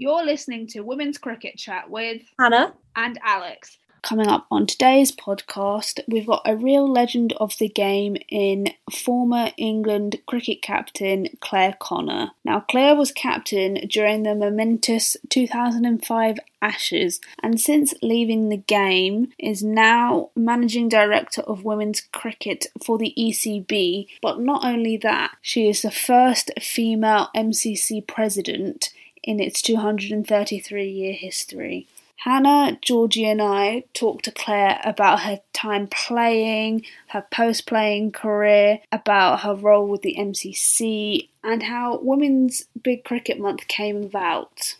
You're listening to Women's Cricket Chat with Hannah and Alex. Coming up on today's podcast, we've got a real legend of the game in former England cricket captain Clare Connor. Now, Clare was captain during the momentous 2005 Ashes and since leaving the game is now managing director of women's cricket for the ECB. But not only that, she is the first female MCC president in its 233 year history. Hannah, Georgie, and I talked to Clare about her time playing, her post playing career, about her role with the MCC, and how Women's Big Cricket Month came about.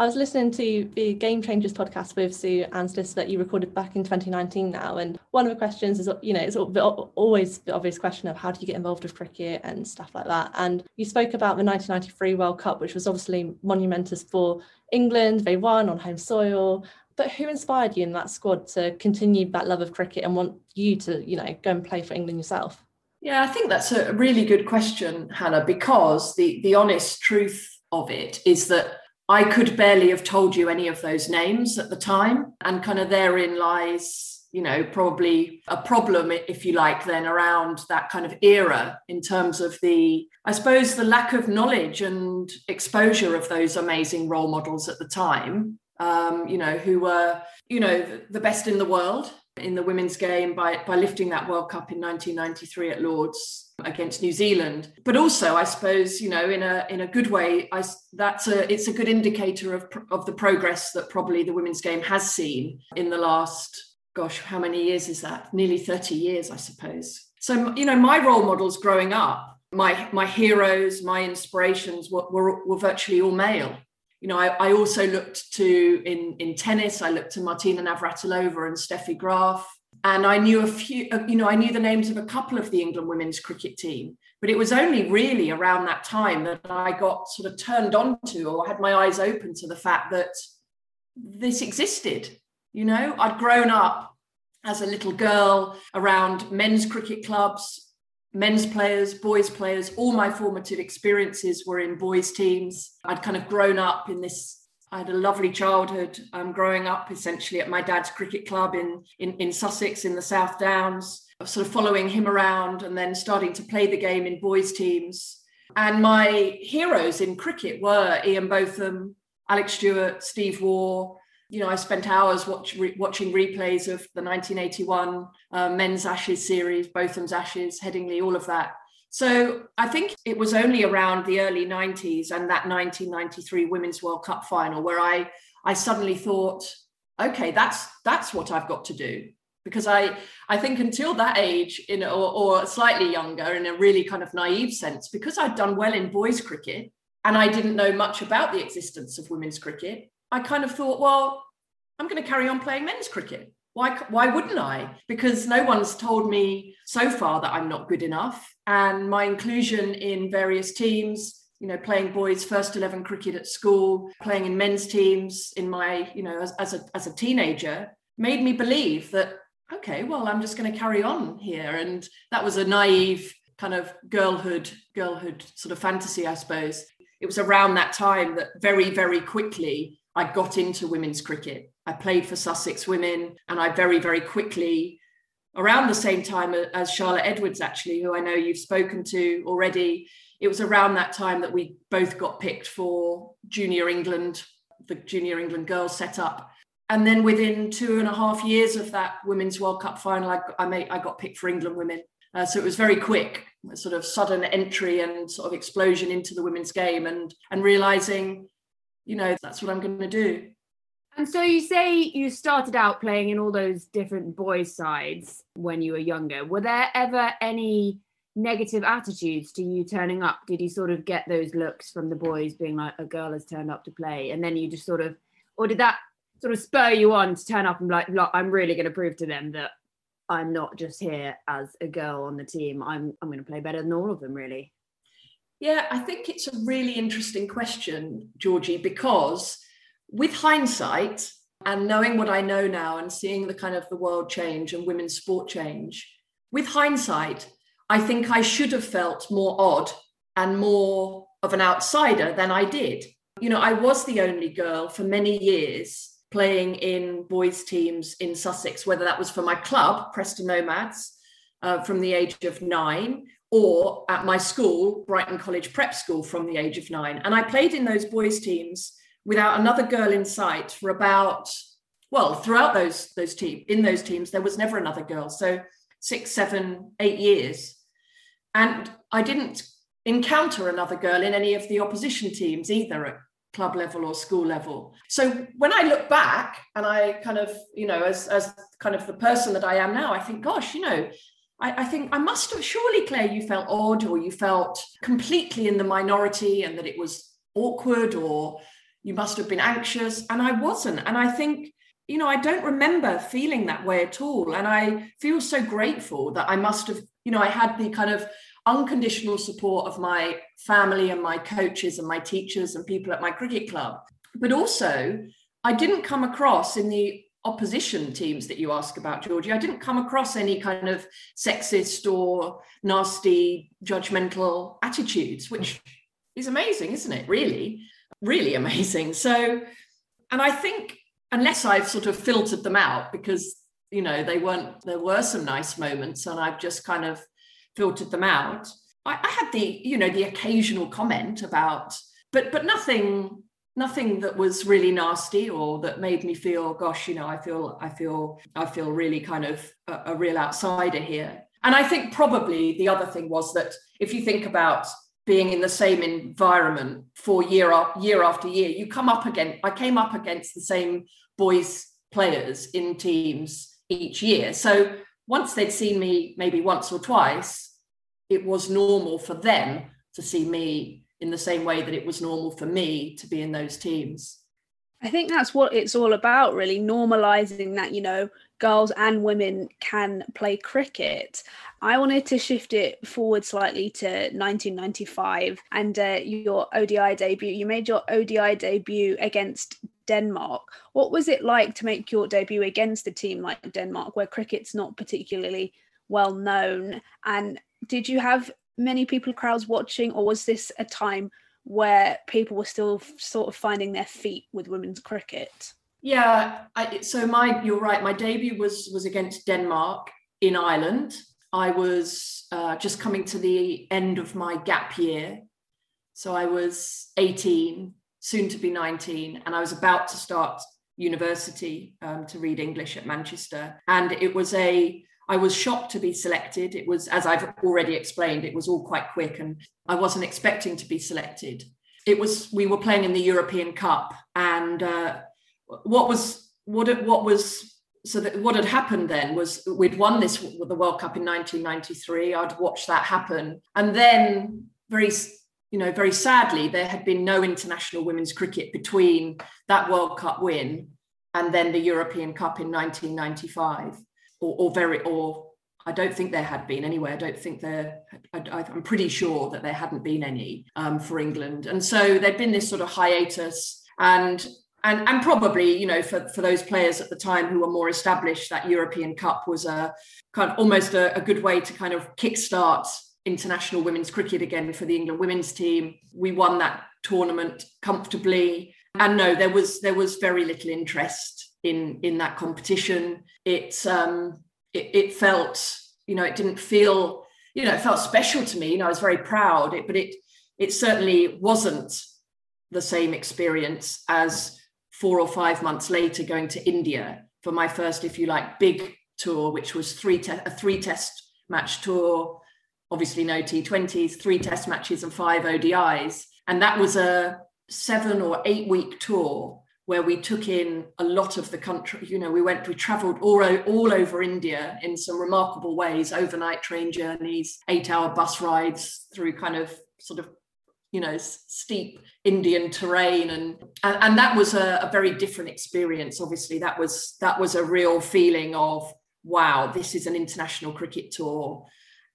I was listening to the Game Changers podcast with Sue and that you recorded back in 2019 now. And one of the questions is, you know, it's always the obvious question of how do you get involved with cricket and stuff like that. And you spoke about the 1993 World Cup, which was obviously monumentous for England. They won on home soil. But who inspired you in that squad to continue that love of cricket and want you to, you know, go and play for England yourself? Yeah, I think that's a really good question, Hannah, because the the honest truth of it is that I could barely have told you any of those names at the time. And kind of therein lies, you know, probably a problem, if you like, then around that kind of era in terms of the, I suppose, the lack of knowledge and exposure of those amazing role models at the time, um, you know, who were, you know, the best in the world in the women's game by, by lifting that World Cup in 1993 at Lords against New Zealand. But also, I suppose, you know, in a in a good way, I, that's a it's a good indicator of of the progress that probably the women's game has seen in the last gosh, how many years is that? Nearly 30 years, I suppose. So, you know, my role models growing up, my my heroes, my inspirations were, were, were virtually all male. You know, I, I also looked to in in tennis, I looked to Martina Navratilova and Steffi Graf and I knew a few, uh, you know, I knew the names of a couple of the England women's cricket team. But it was only really around that time that I got sort of turned on to or had my eyes open to the fact that this existed. You know, I'd grown up as a little girl around men's cricket clubs, men's players, boys players. All my formative experiences were in boys' teams. I'd kind of grown up in this I had a lovely childhood um, growing up essentially at my dad's cricket club in, in, in Sussex in the South Downs, sort of following him around and then starting to play the game in boys' teams. And my heroes in cricket were Ian Botham, Alec Stewart, Steve Waugh. You know, I spent hours watch, re, watching replays of the 1981 uh, men's Ashes series, Botham's Ashes, Headingley, all of that. So I think it was only around the early 90s and that 1993 Women's World Cup final where I I suddenly thought, okay, that's that's what I've got to do. Because I I think until that age, in or, or slightly younger, in a really kind of naive sense, because I'd done well in boys cricket and I didn't know much about the existence of women's cricket, I kind of thought, well, I'm going to carry on playing men's cricket. Why, why wouldn't I? Because no one's told me so far that I'm not good enough. And my inclusion in various teams, you know, playing boys first 11 cricket at school, playing in men's teams in my, you know, as, as, a, as a teenager, made me believe that, okay, well, I'm just going to carry on here. And that was a naive kind of girlhood, girlhood sort of fantasy, I suppose. It was around that time that very, very quickly I got into women's cricket. I played for Sussex Women, and I very, very quickly, around the same time as Charlotte Edwards, actually, who I know you've spoken to already, it was around that time that we both got picked for Junior England, the Junior England girls set up. And then within two and a half years of that Women's World Cup final, I, I, made, I got picked for England women. Uh, so it was very quick, sort of sudden entry and sort of explosion into the women's game, and and realizing you know, that's what I'm going to do. And so you say you started out playing in all those different boys' sides when you were younger. Were there ever any negative attitudes to you turning up? Did you sort of get those looks from the boys being like, a girl has turned up to play? And then you just sort of, or did that sort of spur you on to turn up and like, I'm really going to prove to them that I'm not just here as a girl on the team. I'm I'm going to play better than all of them, really. Yeah, I think it's a really interesting question, Georgie, because with hindsight and knowing what I know now and seeing the kind of the world change and women's sport change, with hindsight, I think I should have felt more odd and more of an outsider than I did. you know, I was the only girl for many years playing in boys' teams in Sussex, whether that was for my club, Preston Nomads, uh, from the age of nine, or at my school, Brighton College Prep School, from the age of nine. And I played in those boys' teams without another girl in sight for about, well, throughout those those teams, in those teams, there was never another girl. So six, seven, eight years. And I didn't encounter another girl in any of the opposition teams either at club level or school level. So when I look back and I kind of, you know, as, as kind of the person that I am now, I think, gosh, you know, I, I think I must have, surely, Clare, you felt odd or you felt completely in the minority and that it was awkward or you must have been anxious. And I wasn't. And I think, you know, I don't remember feeling that way at all. And I feel so grateful that I must have, you know, I had the kind of unconditional support of my family and my coaches and my teachers and people at my cricket club. But also, I didn't come across in the opposition teams that you ask about, Georgie, I didn't come across any kind of sexist or nasty, judgmental attitudes, which is amazing, isn't it? Really, really amazing. So, and I think unless I've sort of filtered them out because you know they weren't there were some nice moments and I've just kind of filtered them out. I, I had the, you know, the occasional comment about, but but nothing nothing that was really nasty or that made me feel gosh you know i feel i feel i feel really kind of a, a, real outsider here and i think probably the other thing was that if you think about being in the same environment for year year after year you come up again i came up against the same boys players in teams each year so once they'd seen me maybe once or twice, it was normal for them to see me in the same way that it was normal for me to be in those teams. I think that's what it's all about, really, normalizing that, you know, girls and women can play cricket. I wanted to shift it forward slightly to 1995 and uh, your ODI debut. You made your ODI debut against Denmark. What was it like to make your debut against a team like Denmark, where cricket's not particularly well known? And did you have many people, crowds watching, or was this a time where people were still sort of finding their feet with women's cricket? Yeah, I, so my you're right. My debut was was against Denmark in Ireland. I was uh, just coming to the end of my gap year, so I was 18 soon to be 19, and I was about to start university um, to read English at Manchester. And it was a, I was shocked to be selected. It was, as I've already explained, it was all quite quick, and I wasn't expecting to be selected. It was, we were playing in the European Cup, and uh, what was, what, what was so that what had happened then was we'd won this the World Cup in 1993. I'd watched that happen, and then very you know, very sadly, there had been no international women's cricket between that World Cup win and then the European Cup in 1995, or, or very, or I don't think there had been anyway. I don't think there. I, am pretty sure that there hadn't been any um, for England, and so there'd been this sort of hiatus, and and and probably you know for for those players at the time who were more established, that European Cup was a kind of almost a, a good way to kind of kickstart international women's cricket again for the England women's team. We won that tournament comfortably. And no, there was there was very little interest in in that competition. It um it, it felt, you know, it didn't feel, you know, it felt special to me. You know, I was very proud, it, but it it certainly wasn't the same experience as four or five months later going to India for my first, if you like, big tour, which was three te- a three test match tour obviously no T20s, three test matches and five ODIs. And that was a seven or eight week tour where we took in a lot of the country. You know, we went, we traveled all, all over India in some remarkable ways, overnight train journeys, eight hour bus rides through kind of sort of you know steep indian terrain and and, and that was a, a, very different experience obviously that was that was a real feeling of wow this is an international cricket tour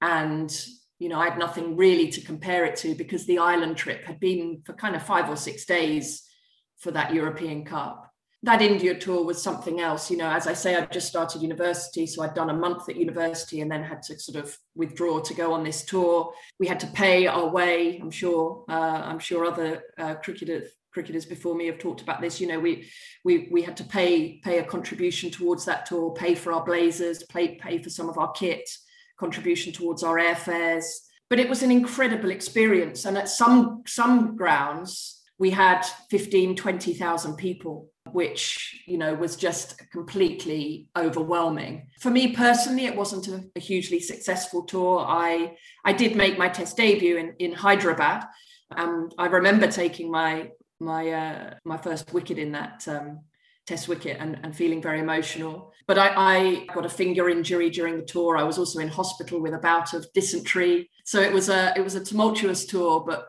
and you know i had nothing really to compare it to because the Ireland trip had been for kind of five or six days for that european cup that india tour was something else you know as i say i'd just started university so i'd done a month at university and then had to sort of withdraw to go on this tour we had to pay our way i'm sure uh, i'm sure other uh, cricketers cricketers before me have talked about this. You know, we we we had to pay pay a contribution towards that tour, pay for our blazers, pay pay for some of our kit, contribution towards our airfares. But it was an incredible experience, and at some some grounds we had 15 20,000 people which you know was just completely overwhelming. For me personally it wasn't a, a, hugely successful tour. I i did make my test debut in in hyderabad and i remember taking my my uh, my first wicket in that um, test wicket and, and feeling very emotional. But I, I got a finger injury during the tour. I was also in hospital with a bout of dysentery. So it was a it was a tumultuous tour but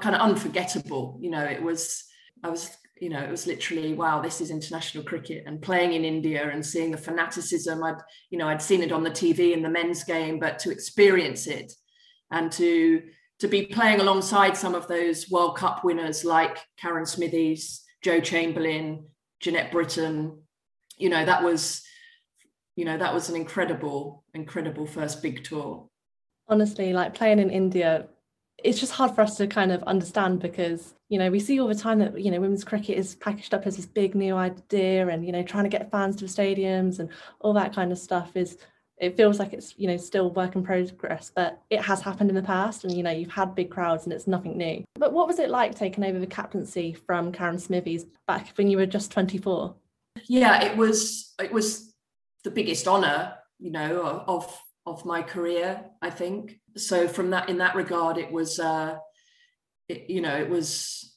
kind of unforgettable you know it was i was you know, it was literally, wow, this is international cricket and playing in India and seeing the fanaticism. I'd, you know, I'd seen it on the TV in the men's game, but to experience it and to to be playing alongside some of those World Cup winners like Karen Smithies, Jo Chamberlain, Janette Brittin, you know, that was, you know, that was an incredible, incredible first big tour. Honestly, like playing in India it's just hard for us to kind of understand because you know we see all the time that you know women's cricket is packaged up as this big new idea and you know trying to get fans to the stadiums and all that kind of stuff is it feels like it's you know still work in progress but it has happened in the past and you know you've had big crowds and it's nothing new. But what was it like taking over the captaincy from karen smithies back when you were just 24 yeah it was it was the biggest honor you know of of my career i think so from that in that regard it was uh it, you know it was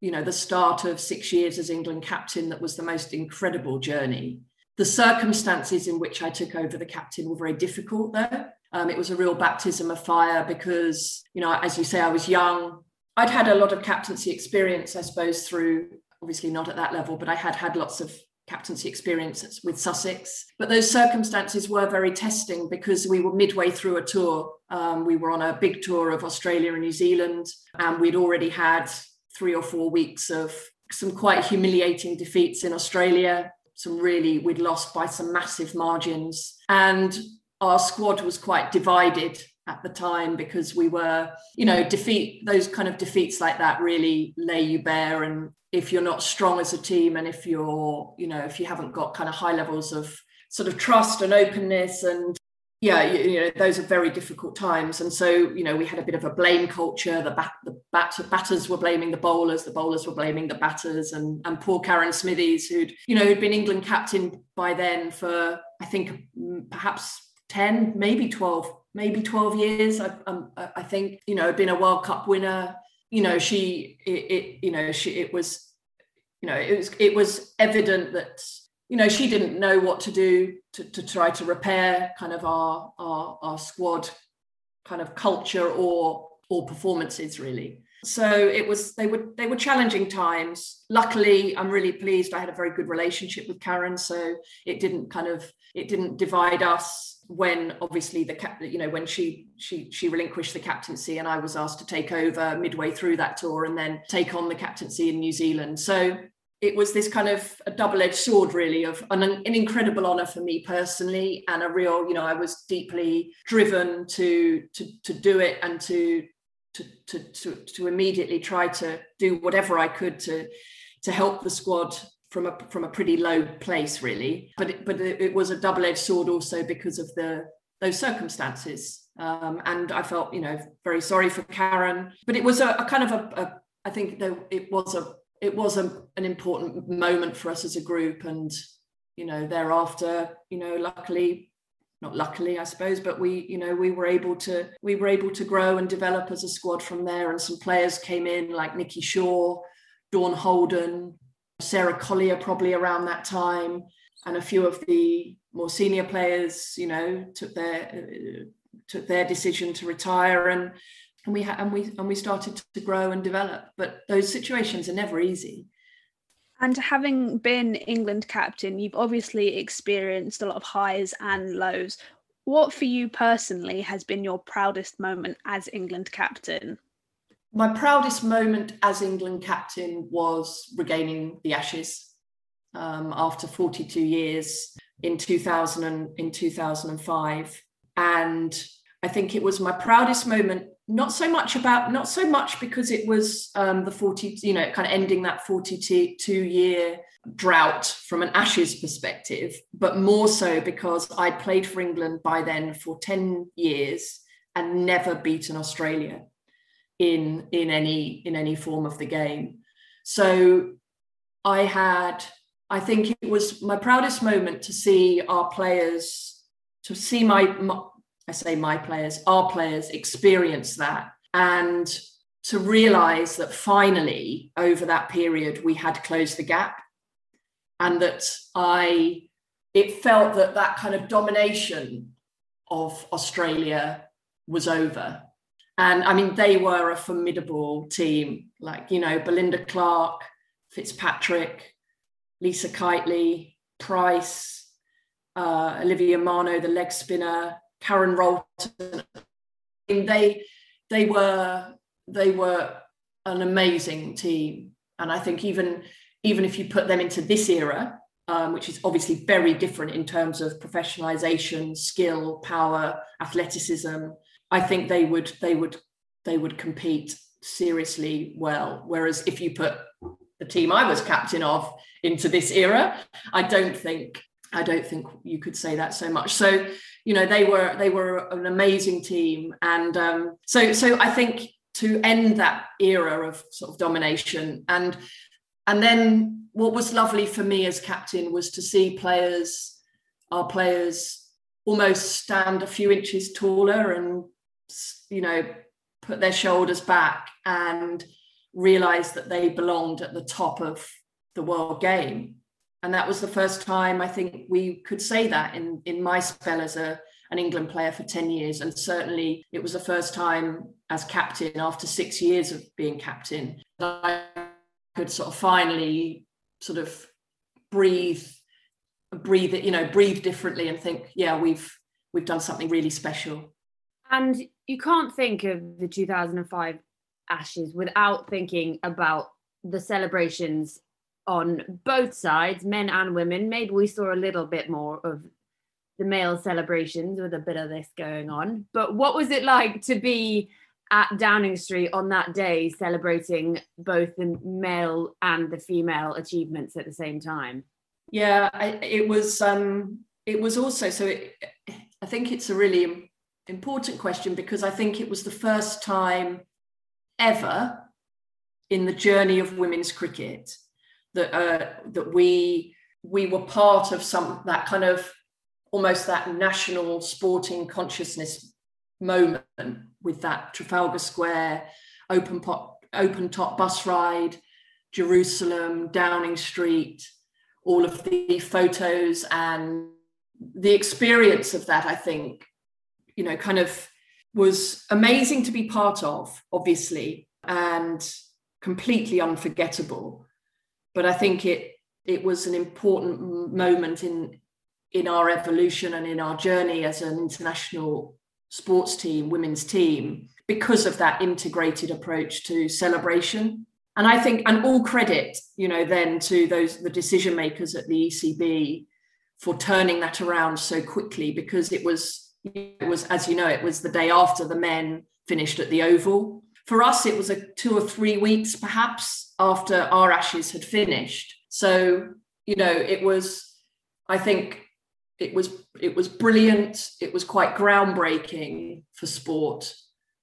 you know the start of six years as england captain that was the most incredible journey. The circumstances in which i took over the captain were very difficult though. Um, it was a real baptism of fire because you know as you say i was young. I'd had a lot of captaincy experience i suppose through obviously not at that level but i had had lots of captaincy experience with Sussex. But those circumstances were very testing because we were midway through a tour. Um, we were on a big tour of Australia and New Zealand, and we'd already had three or four weeks of some quite humiliating defeats in Australia. Some really, we'd lost by some massive margins. And our squad was quite divided at the time because we were, you know, defeat those kind of defeats like that really lay you bare and if you're not strong as a team and if you're you know if you haven't got kind of high levels of sort of trust and openness and yeah you, you know those are very difficult times. And so you know we had a bit of a blame culture. The bat the bat, batters were blaming the bowlers the bowlers were blaming the batters and and poor Karen Smithies who'd you know who'd been England captain by then for I think perhaps 10 maybe 12 maybe 12 years I, um, I think you know been a World Cup winner you know she it, it you know she it was you know it was it was evident that you know she didn't know what to do to, to try to repair kind of our, our our squad kind of culture or or performances really. So it was they were they were challenging times. Luckily i'm really pleased i had a very good relationship with karen so it didn't kind of it didn't divide us when obviously the cap you know when she she she relinquished the captaincy and I was asked to take over midway through that tour and then take on the captaincy in New Zealand. So it was this kind of a double-edged sword really of an, an incredible honor for me personally and a real you know I was deeply driven to to to do it and to to to to, to immediately try to do whatever I could to to help the squad from a from a pretty low place really. But it, but it, was a double-edged sword also because of the those circumstances. Um, and I felt you know very sorry for Karen. But it was a, a kind of a, a I think there, it was a it was a, an important moment for us as a group. And you know thereafter you know luckily not luckily i suppose but we you know we were able to we were able to grow and develop as a squad from there. And some players came in like nicky shaw dawn holden Sarah Collier probably around that time, and a few of the more senior players, you know, took their uh, took their decision to retire, and and we ha- and we and we started to grow and develop. But those situations are never easy. And having been England captain, you've obviously experienced a lot of highs and lows. What for you personally has been your proudest moment as England captain? My proudest moment as England captain was regaining the Ashes um, after 42 years in 2000 and, in 2005 and I think it was my proudest moment not so much about not so much because it was um, the 40 you know kind of ending that 42 year drought from an ashes perspective but more so because i'd played for england by then for 10 years and never beaten australia in in any in any form of the game so i had i think it was my proudest moment to see our players to see my, my I say my players, our players experience that. And to realize that finally, over that period, we had closed the gap. And that I, it felt that that kind of domination of Australia was over. And I mean, they were a formidable team, like, you know, Belinda Clark, Fitzpatrick, Lisa Keightley, Price, uh, Olivia Magno, the leg spinner, Karen Rolton. They they were they were an amazing team, and I think even even if you put them into this era, um, which is obviously very different in terms of professionalization, skill, power, athleticism, I think they would they would they would compete seriously well. Whereas if you put the team I was captain of into this era, I don't think I don't think you could say that so much. So you know they were they were an amazing team, and um, so so I think to end that era of sort of domination and and then what was lovely for me as captain was to see players our players almost stand a few inches taller and you know put their shoulders back and realize that they belonged at the top of the world game. And that was the first time I think we could say that in in my spell as a an England player for 10 years. And certainly it was the first time as captain after 6 years of being captain that I could sort of finally sort of breathe breathe it you know breathe differently and think yeah we've we've done something really special and you can't think of the 2005 ashes without thinking about the celebrations on both sides, men and women. Maybe we saw a little bit more of the male celebrations with a bit of this going on. But what was it like to be at Downing Street on that day celebrating both the male and the female achievements at the same time? Yeah, I, it was. Um, it was also so. It, I think it's a really important question because I think it was the first time ever in the journey of women's cricket that uh, that we we were part of some that kind of almost that national sporting consciousness moment with that Trafalgar Square open pot open top bus ride, Jerusalem, Downing Street, all of the photos and the experience of that, I think, you know, kind of was amazing to be part of, obviously, and completely unforgettable but I think it it was an important moment in in our evolution and in our journey as an international sports team, women's team, because of that integrated approach to celebration. And I think, and all credit, you know, then to those the decision makers at the ECB for turning that around so quickly, because it was it was, as you know, it was the day after the men finished at the Oval. For us, it was a two or three weeks, perhaps, after our Ashes had finished. So, you know, it was, I think it was it was brilliant. It was quite groundbreaking for sport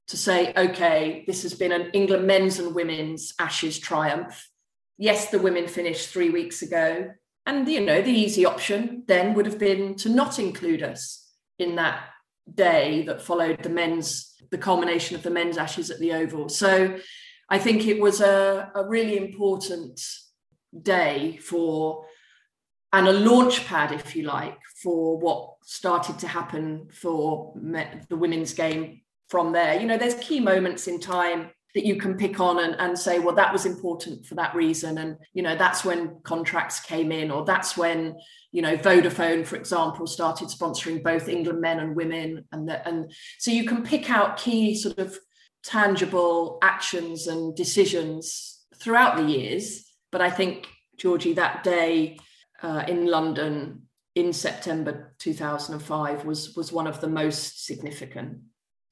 to say, okay, this has been an England men's and women's Ashes triumph. Yes, the women finished three weeks ago. And you know, the easy option then would have been to not include us in that day that followed the men's the culmination of the men's ashes at the Oval. So I think it was a, a really important day for and a launch pad, if you like, for what started to happen for the women's game from there. You know, there's key moments in time that you can pick on and, and say, well, that was important for that reason. And, you know, that's when contracts came in, or that's when, you know, Vodafone, for example, started sponsoring both England men and women. And, the, and so you can pick out key sort of tangible actions and decisions throughout the years. But I think, Georgie, that day uh, in London in September 2005 was was one of the most significant.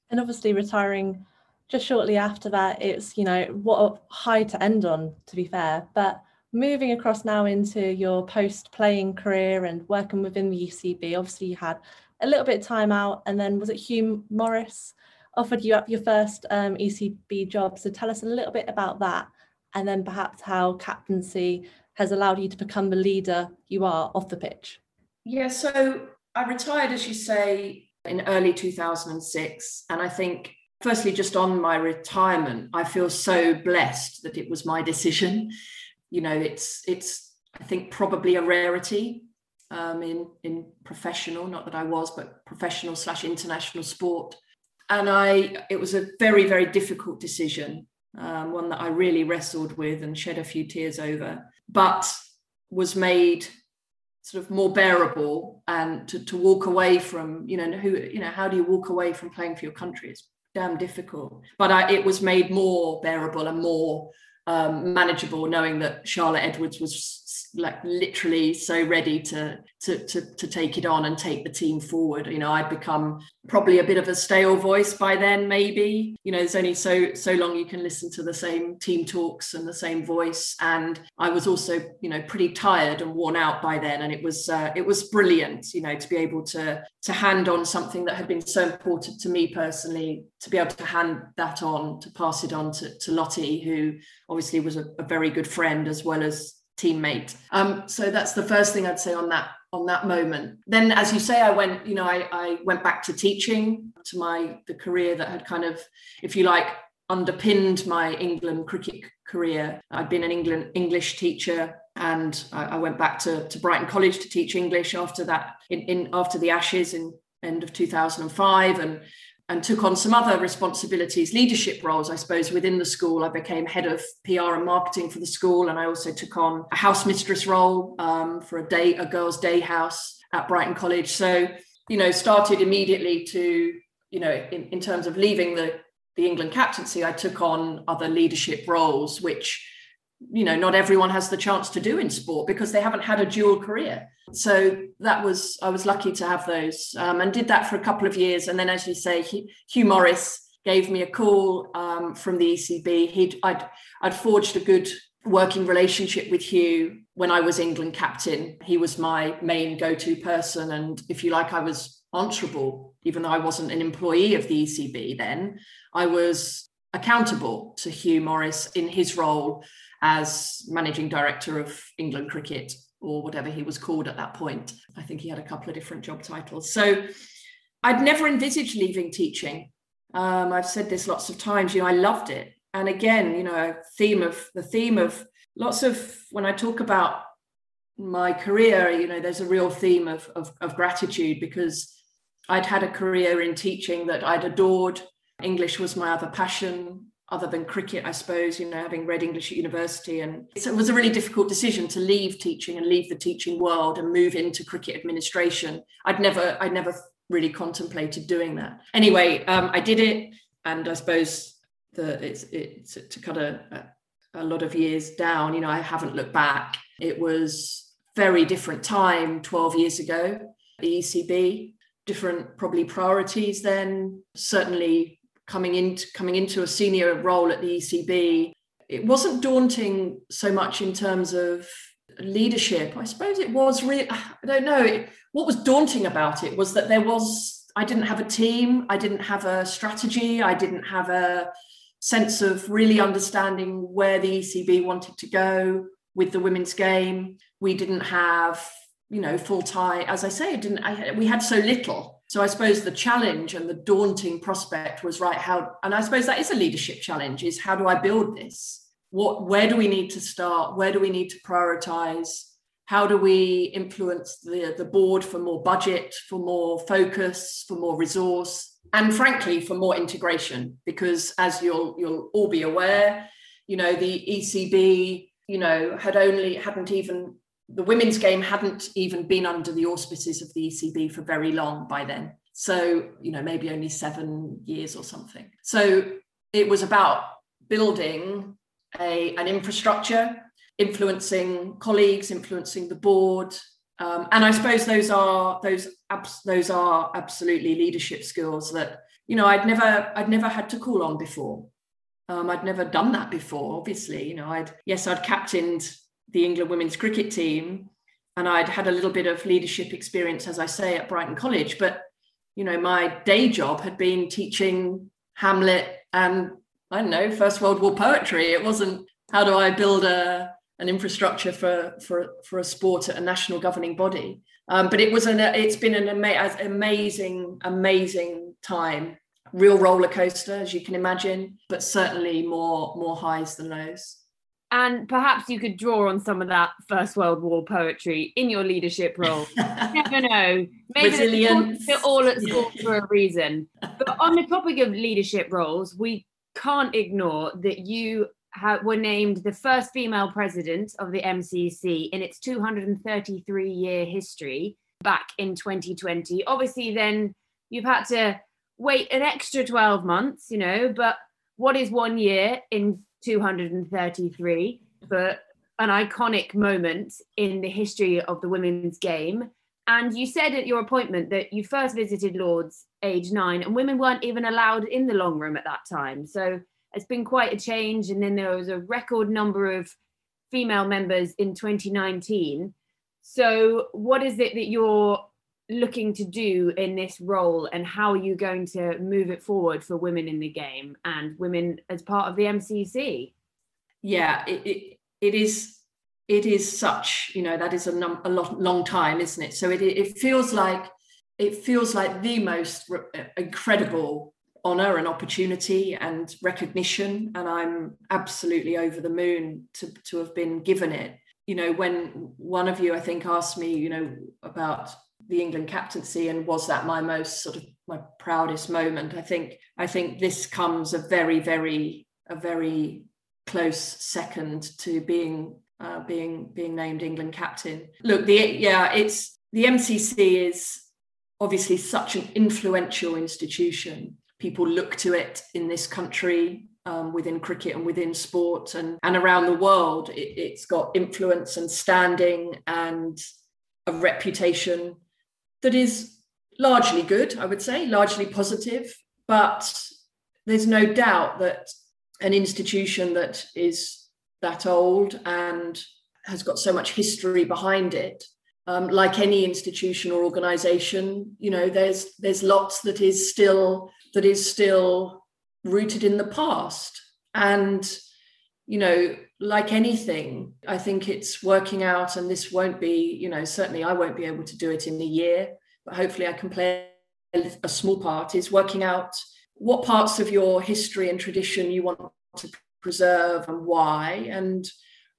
And obviously retiring just shortly after that, it's, you know, what a high to end on, to be fair. But moving across now into your post playing career and working within the ECB, obviously you had a little bit of time out. And then was it Hugh Morris offered you up your first um, ECB job? So tell us a little bit about that. And then perhaps how captaincy has allowed you to become the leader you are off the pitch. Yeah, so I retired, as you say, in early 2006. And I think firstly, just on my retirement, I feel so blessed that it was my decision. You know, it's it's I think probably a rarity um, in in professional, not that I was, but professional slash international sport. And I, it was a very very difficult decision, um, one that I really wrestled with and shed a few tears over, but was made sort of more bearable and to, to walk away from you know who you know how do you walk away from playing for your country it's damn difficult. But I, it was made more bearable and more um, manageable, knowing that Charlotte Edwards was like literally so ready to, to to to take it on and take the team forward. You know, I'd become probably a bit of a stale voice by then, maybe. You know, there's only so so long you can listen to the same team talks and the same voice. And I was also, you know, pretty tired and worn out by then. And it was uh, it was brilliant, you know, to be able to to hand on something that had been so important to me personally, to be able to hand that on, to pass it on to, to Lottie, who obviously was a, a very good friend as well as teammate. Um, so that's the first thing I'd say on that on that moment. Then, as you say, I went, you know, I, I went back to teaching to my the career that had kind of, if you like, underpinned my England cricket career. I'd been an England English teacher and I, I went back to, to Brighton College to teach English after that in, in after the Ashes in end of 2005 and and took on some other responsibilities, leadership roles, I suppose, within the school. I became head of PR and marketing for the school, and I also took on a house mistress role um, for a day, a girls' day house at Brighton College. So, you know, started immediately to, you know, in, in terms of leaving the the England captaincy, I took on other leadership roles, which you know not everyone has the chance to do in sport because they haven't had a dual career. So that was i was lucky to have those um, and did that for a couple of years. And then as you say hugh morris gave me a call um, from the ecb he'd I'd, I'd forged a good working relationship with hugh when i was england captain. He was my main go-to person and if you like i was answerable. Even though i wasn't an employee of the ecb then i was accountable to hugh morris in his role as managing director of England Cricket or whatever he was called at that point. I think he had a couple of different job titles. So I'd never envisaged leaving teaching. Um, I've said this lots of times, you know, I loved it. And again, you know, theme of the theme of lots of when I talk about my career, you know, there's a real theme of, of, of gratitude because I'd had a career in teaching that I'd adored. English was my other passion other than cricket, I suppose, you know, having read English at university. And it was a really difficult decision to leave teaching and leave the teaching world and move into cricket administration. I'd never, I'd never really contemplated doing that. Anyway, um, I did it. And I suppose the it's, it's to cut a, a lot of years down, you know, I haven't looked back. It was very different time 12 years ago, the ECB, different probably priorities then, certainly coming into coming into a senior role at the ECB, it wasn't daunting so much in terms of leadership. I suppose it was really I don't know. what was daunting about it was that there was I didn't have a team, I didn't have a strategy, I didn't have a sense of really understanding where the ECB wanted to go with the women's game. We didn't have, you know, full time. As I say, didn't. I, we had so little so I suppose the challenge and the daunting prospect was right how and I suppose that is a leadership challenge is how do I build this? What where do we need to start? Where do we need to prioritize? How do we influence the, the board for more budget, for more focus, for more resource, and frankly for more integration? Because as you'll you'll all be aware, you know, the ECB, you know, had only hadn't even the women's game hadn't even been under the auspices of the ECB for very long by then. So, you know, maybe only seven years or something. So it was about building a, an infrastructure, influencing colleagues, influencing the board. Um, and I suppose those are those abs- those are absolutely leadership skills that you know, I'd never I'd never had to call on before. Um, I'd never done that before. Obviously, you know, I'd yes, I'd captained the England women's cricket team, and I'd had a little bit of leadership experience, as I say, at Brighton College. But you know, my day job had been teaching Hamlet and I don't know First World War poetry. It wasn't how do I build a an infrastructure for for for a sport at a national governing body. Um, but it was an it's been an ama- amazing amazing time, real roller coaster as you can imagine, but certainly more more highs than lows. And perhaps you could draw on some of that First World War poetry in your leadership role. never know. Maybe Resilience. they're all at school for a reason. But on the topic of leadership roles, we can't ignore that you ha- were named the first female president of the MCC in its 233 year history back in 2020. Obviously, then you've had to wait an extra 12 months, you know, but what is one year in 233 for an iconic moment in the history of the women's game? And you said at your appointment that you first visited Lords age nine, and women weren't even allowed in the long room at that time. So it's been quite a change. And then there was a record number of female members in 2019. So, what is it that you're looking to do in this role, and how are you going to move it forward for women in the game and women as part of the MCC? Yeah, it, it, it is it is such you know that is a, num- a lot, long time isn't it so it, it feels like it feels like the most re- uh, incredible honor and opportunity and recognition and i'm absolutely over the moon to, to have been given it you know when one of you i think asked me you know about the england captaincy and was that my most sort of my proudest moment i think i think this comes a very very a very close second to being uh, being being named England captain. Look, the yeah, it's the MCC is obviously such an influential institution. People look to it in this country. Um, within cricket and within sport and, and around the world, it, has got influence and standing and a reputation that is largely good, I would say, largely positive. But there's no doubt that an institution that is that old and has got so much history behind it. Um, like any institution or organization, you know, there's there's lots that is still that is still rooted in the past. And, you know, like anything, I think it's working out, and this won't be, you know, certainly I won't be able to do it in a year, but hopefully I can play a small part, is working out what parts of your history and tradition you want to preserve and why and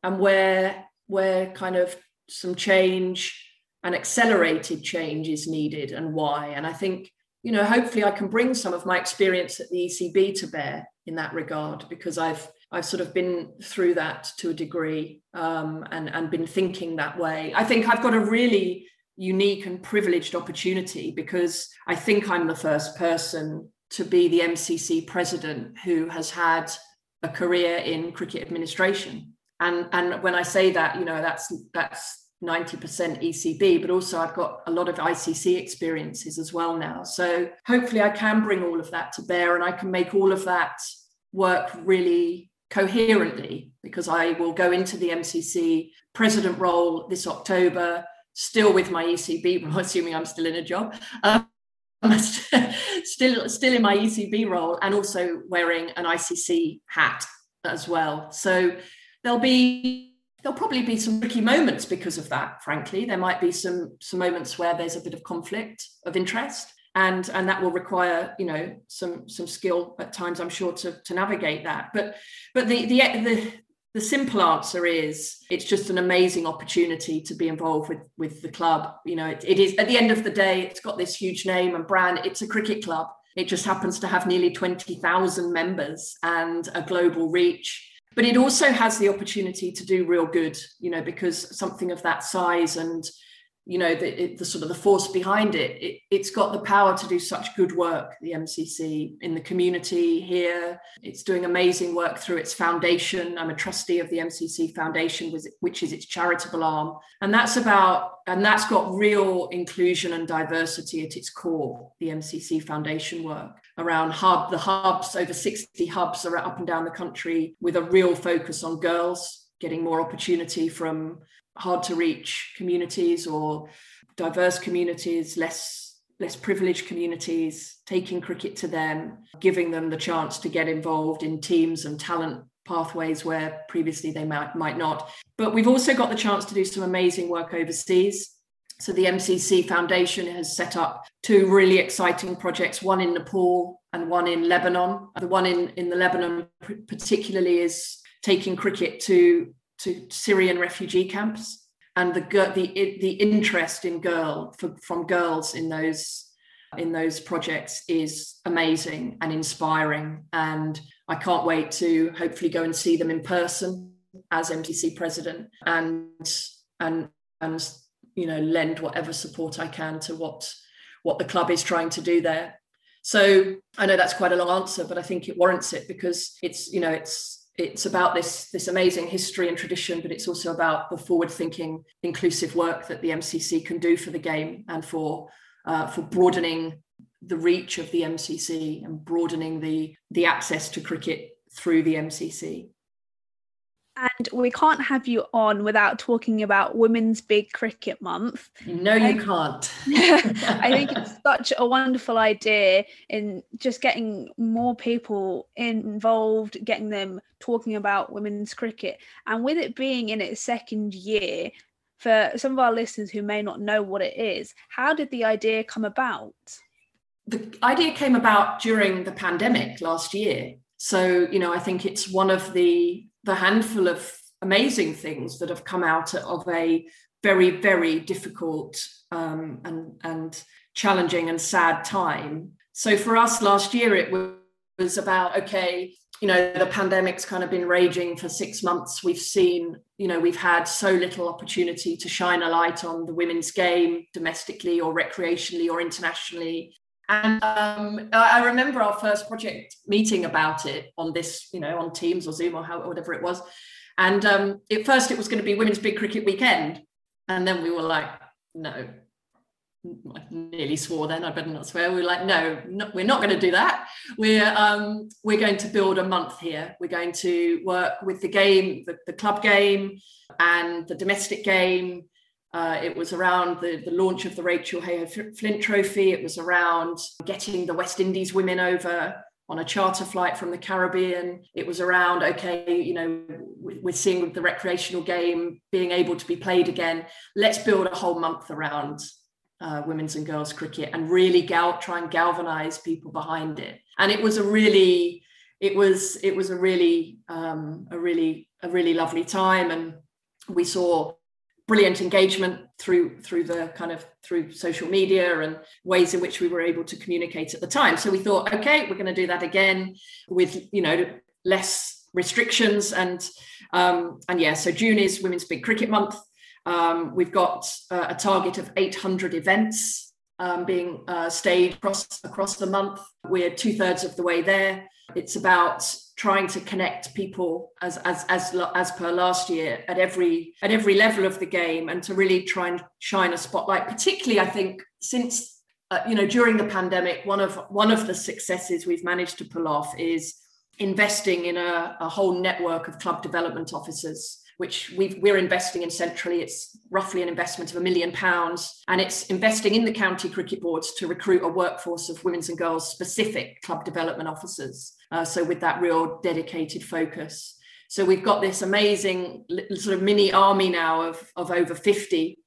and where where kind of some change and accelerated change is needed and why. And i think you know hopefully i can bring some of my experience at the ecb to bear in that regard because i've i've sort of been through that to a degree um, and and been thinking that way i think i've got a really unique and privileged opportunity because i think i'm the first person to be the mcc president who has had a career in cricket administration. And, and when I say that, you know, that's that's 90% ECB, but also I've got a lot of ICC experiences as well now. So hopefully I can bring all of that to bear and I can make all of that work really coherently because I will go into the MCC president role this October, still with my ECB, assuming I'm still in a job. Um, still still in my ECB role and also wearing an ICC hat as well. So there'll be there'll probably be some tricky moments because of that. Frankly, there might be some some moments where there's a bit of conflict of interest, and and that will require you know some some skill at times. I'm sure to to navigate that. But but the the the the simple answer is it's just an amazing opportunity to be involved with with the club you know it, it is at the end of the day it's got this huge name and brand it's a cricket club it just happens to have nearly 20,000 members and a global reach but it also has the opportunity to do real good you know because something of that size and you know the, the sort of the force behind it. it it's got the power to do such good work the mcc in the community here it's doing amazing work through its foundation i'm a trustee of the mcc foundation which is its charitable arm and that's about and that's got real inclusion and diversity at its core the mcc foundation work around hub the hubs over 60 hubs are up and down the country with a real focus on girls getting more opportunity from hard to reach communities or diverse communities, less less privileged communities, taking cricket to them, giving them the chance to get involved in teams and talent pathways where previously they might, might not. But we've also got the chance to do some amazing work overseas. So the MCC Foundation has set up two really exciting projects, one in Nepal and one in Lebanon. The one in, in the Lebanon particularly is taking cricket to to Syrian refugee camps. And the the the interest in girl for, from girls in those in those projects is amazing and inspiring. And I can't wait to hopefully go and see them in person as MCC president and and and you know lend whatever support I can to what what the club is trying to do there. So I know that's quite a long answer but I think it warrants it because it's you know it's it's about this this amazing history and tradition, but it's also about the forward-thinking, inclusive work that the MCC can do for the game and for uh, for broadening the reach of the MCC and broadening the the access to cricket through the MCC. And we can't have you on without talking about Women's Big Cricket Month. No, you um, can't. I think it's such a wonderful idea in just getting more people involved, getting them talking about women's cricket. And with it being in its second year, for some of our listeners who may not know what it is, how did the idea come about? The idea came about during the pandemic last year. So, you know, I think it's one of the the handful of amazing things that have come out of a very, very difficult um, and, and challenging and sad time. So for us last year, it was about, okay, you know, the pandemic's kind of been raging for six months. We've seen, you know, we've had so little opportunity to shine a light on the women's game domestically or recreationally or internationally. And um, I remember our first project meeting about it on this, you know, on Teams or Zoom or how, whatever it was. And um, at first, it was going to be Women's Big Cricket Weekend, and then we were like, no. I nearly swore then. I better not swear. We were like, no, no we're not going to do that. We're um, we're going to build a month here. We're going to work with the game, the, the club game, and the domestic game, uh, it was around the, the launch of the Rachel Heyhoe Flint Trophy. It was around getting the West Indies women over on a charter flight from the Caribbean. It was around, okay, you know, we're seeing the recreational game being able to be played again. Let's build a whole month around uh, women's and girls cricket and really gal- try and galvanize people behind it. And it was a really, it was, it was a really, um, a really, a really lovely time. And we saw brilliant engagement through through the kind of through social media and ways in which we were able to communicate at the time. So we thought okay we're going to do that again with you know less restrictions and um, and yeah so june is women's big cricket month. Um, we've got uh, a target of 800 events um, being uh, staged across across the month. We're two-thirds of the way there. It's about trying to connect people as as as as per last year at every at every level of the game and to really try and shine a spotlight particularly i think since uh, you know during the pandemic one of one of the successes we've managed to pull off is investing in a, a whole network of club development officers which we are investing in centrally. It's roughly an investment of a million pounds, and it's investing in the county cricket boards to recruit a workforce of women's and girls specific club development officers. Uh, so with that real dedicated focus. So we've got this amazing sort of mini army now of, of over 50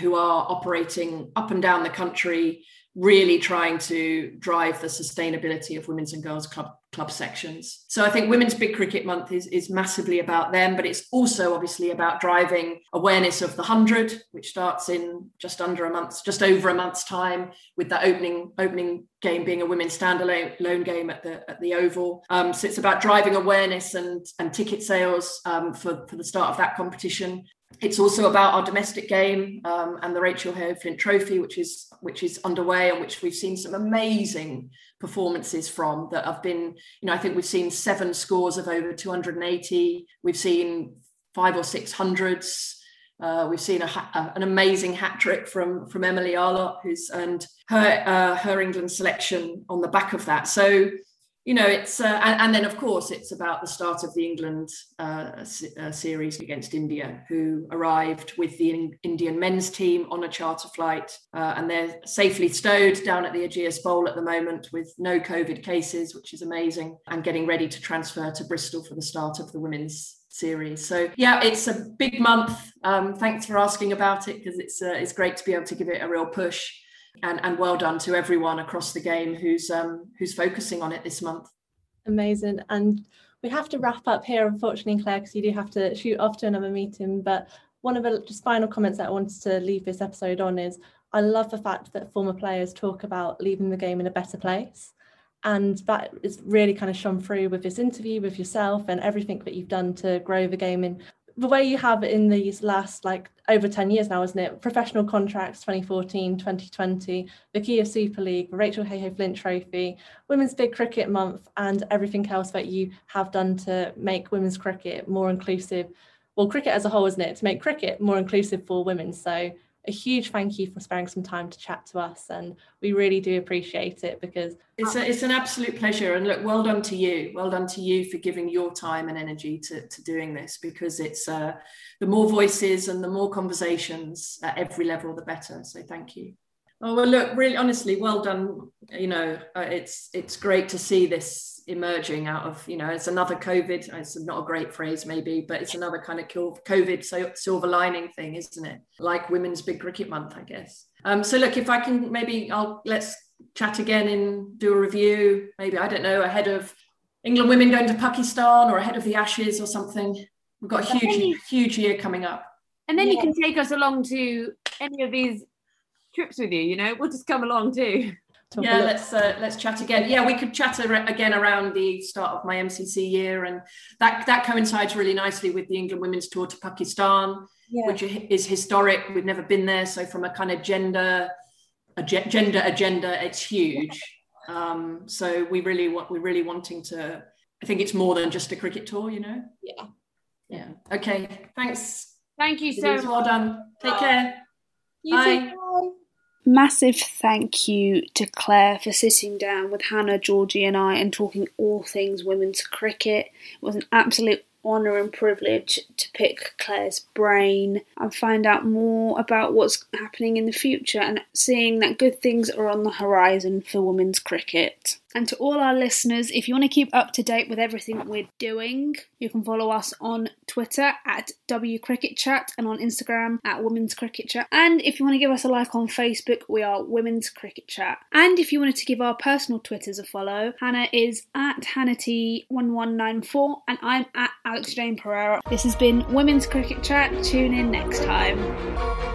who are operating up and down the country, really trying to drive the sustainability of women's and girls club club sections. So I think Women's Big Cricket Month is, is massively about them, but it's also obviously about driving awareness of the 100, which starts in just under a month, just over a month's time, with that opening opening game being a women's standalone game at the at the Oval. Um, so it's about driving awareness and and ticket sales um, for, for the start of that competition. It's also about our domestic game um, and the Rachel Heyhoe Flint Trophy, which is which is underway and which we've seen some amazing performances from that have been, you know, I think we've seen seven scores of over 280. We've seen five or six hundreds. Uh, we've seen a, a, an amazing hat trick from from Emily Arlott, who's earned her uh, her England selection on the back of that. So you know, it's uh, and, and, then of course it's about the start of the England uh, uh, series against India, who arrived with the in- Indian men's team on a charter flight, uh, and they're safely stowed down at the Ageas Bowl at the moment with no COVID cases, which is amazing, and getting ready to transfer to Bristol for the start of the women's series. So yeah, it's a big month. Um, thanks for asking about it because it's uh, it's great to be able to give it a real push and, and well done to everyone across the game who's um, who's focusing on it this month. Amazing. And we have to wrap up here, unfortunately, Clare, because you do have to shoot off to another meeting. But one of the just final comments that I wanted to leave this episode on is I love the fact that former players talk about leaving the game in a better place. And that is really kind of shone through with this interview with yourself and everything that you've done to grow the game in the way you have in these last like over 10 years now isn't it? Professional contracts 2014 2020 the Kia Super League rachel Heyhoe Flint Trophy Women's Big Cricket Month and everything else that you have done to make women's cricket more inclusive. Well cricket as a whole isn't it? To make cricket more inclusive for women. So a huge thank you for sparing some time to chat to us and we really do appreciate it because it's a, it's an absolute pleasure and look well done to you. Well done to you for giving your time and energy to, to doing this because it's uh, the more voices and the more conversations at every level the better so thank you. Oh well look really honestly well done you know uh, it's it's great to see this emerging out of you know it's another covid it's not a great phrase maybe but it's another kind of covid so silver lining thing isn't it? Like women's big cricket month i guess. Um so look if i can maybe i'll let's chat again and do a review maybe i don't know ahead of england women going to pakistan or ahead of the ashes or something. We've got a huge huge year coming up. And then yeah. you can take us along to any of these trips with you you know? We'll just come along too yeah let's uh, let's chat again. Yeah we could chat ar- again around the start of my mcc year and that that coincides really nicely with the england women's tour to pakistan yeah. which is historic. We've never been there so from a kind of gender a gender agenda it's huge. Um, so we really want we're really wanting to i think it's more than just a cricket tour you know? Yeah. Yeah. Okay. Thanks. Thank you so much well done. Take care. You Bye. Too. Massive thank you to Clare for sitting down with Hannah, Georgie, and I and talking all things women's cricket. It was an absolute honour and privilege to pick Clare's brain and find out more about what's happening in the future and seeing that good things are on the horizon for women's cricket. And to all our listeners, if you want to keep up to date with everything we're doing, you can follow us on Twitter at W Cricket Chat and on Instagram at Women's Cricket Chat. And if you want to give us a like on Facebook, we are Women's Cricket Chat. And if you wanted to give our personal Twitters a follow, Hannah is at Hannity1194 and I'm at Alex Jane Pereira. This has been Women's Cricket Chat. Tune in next time.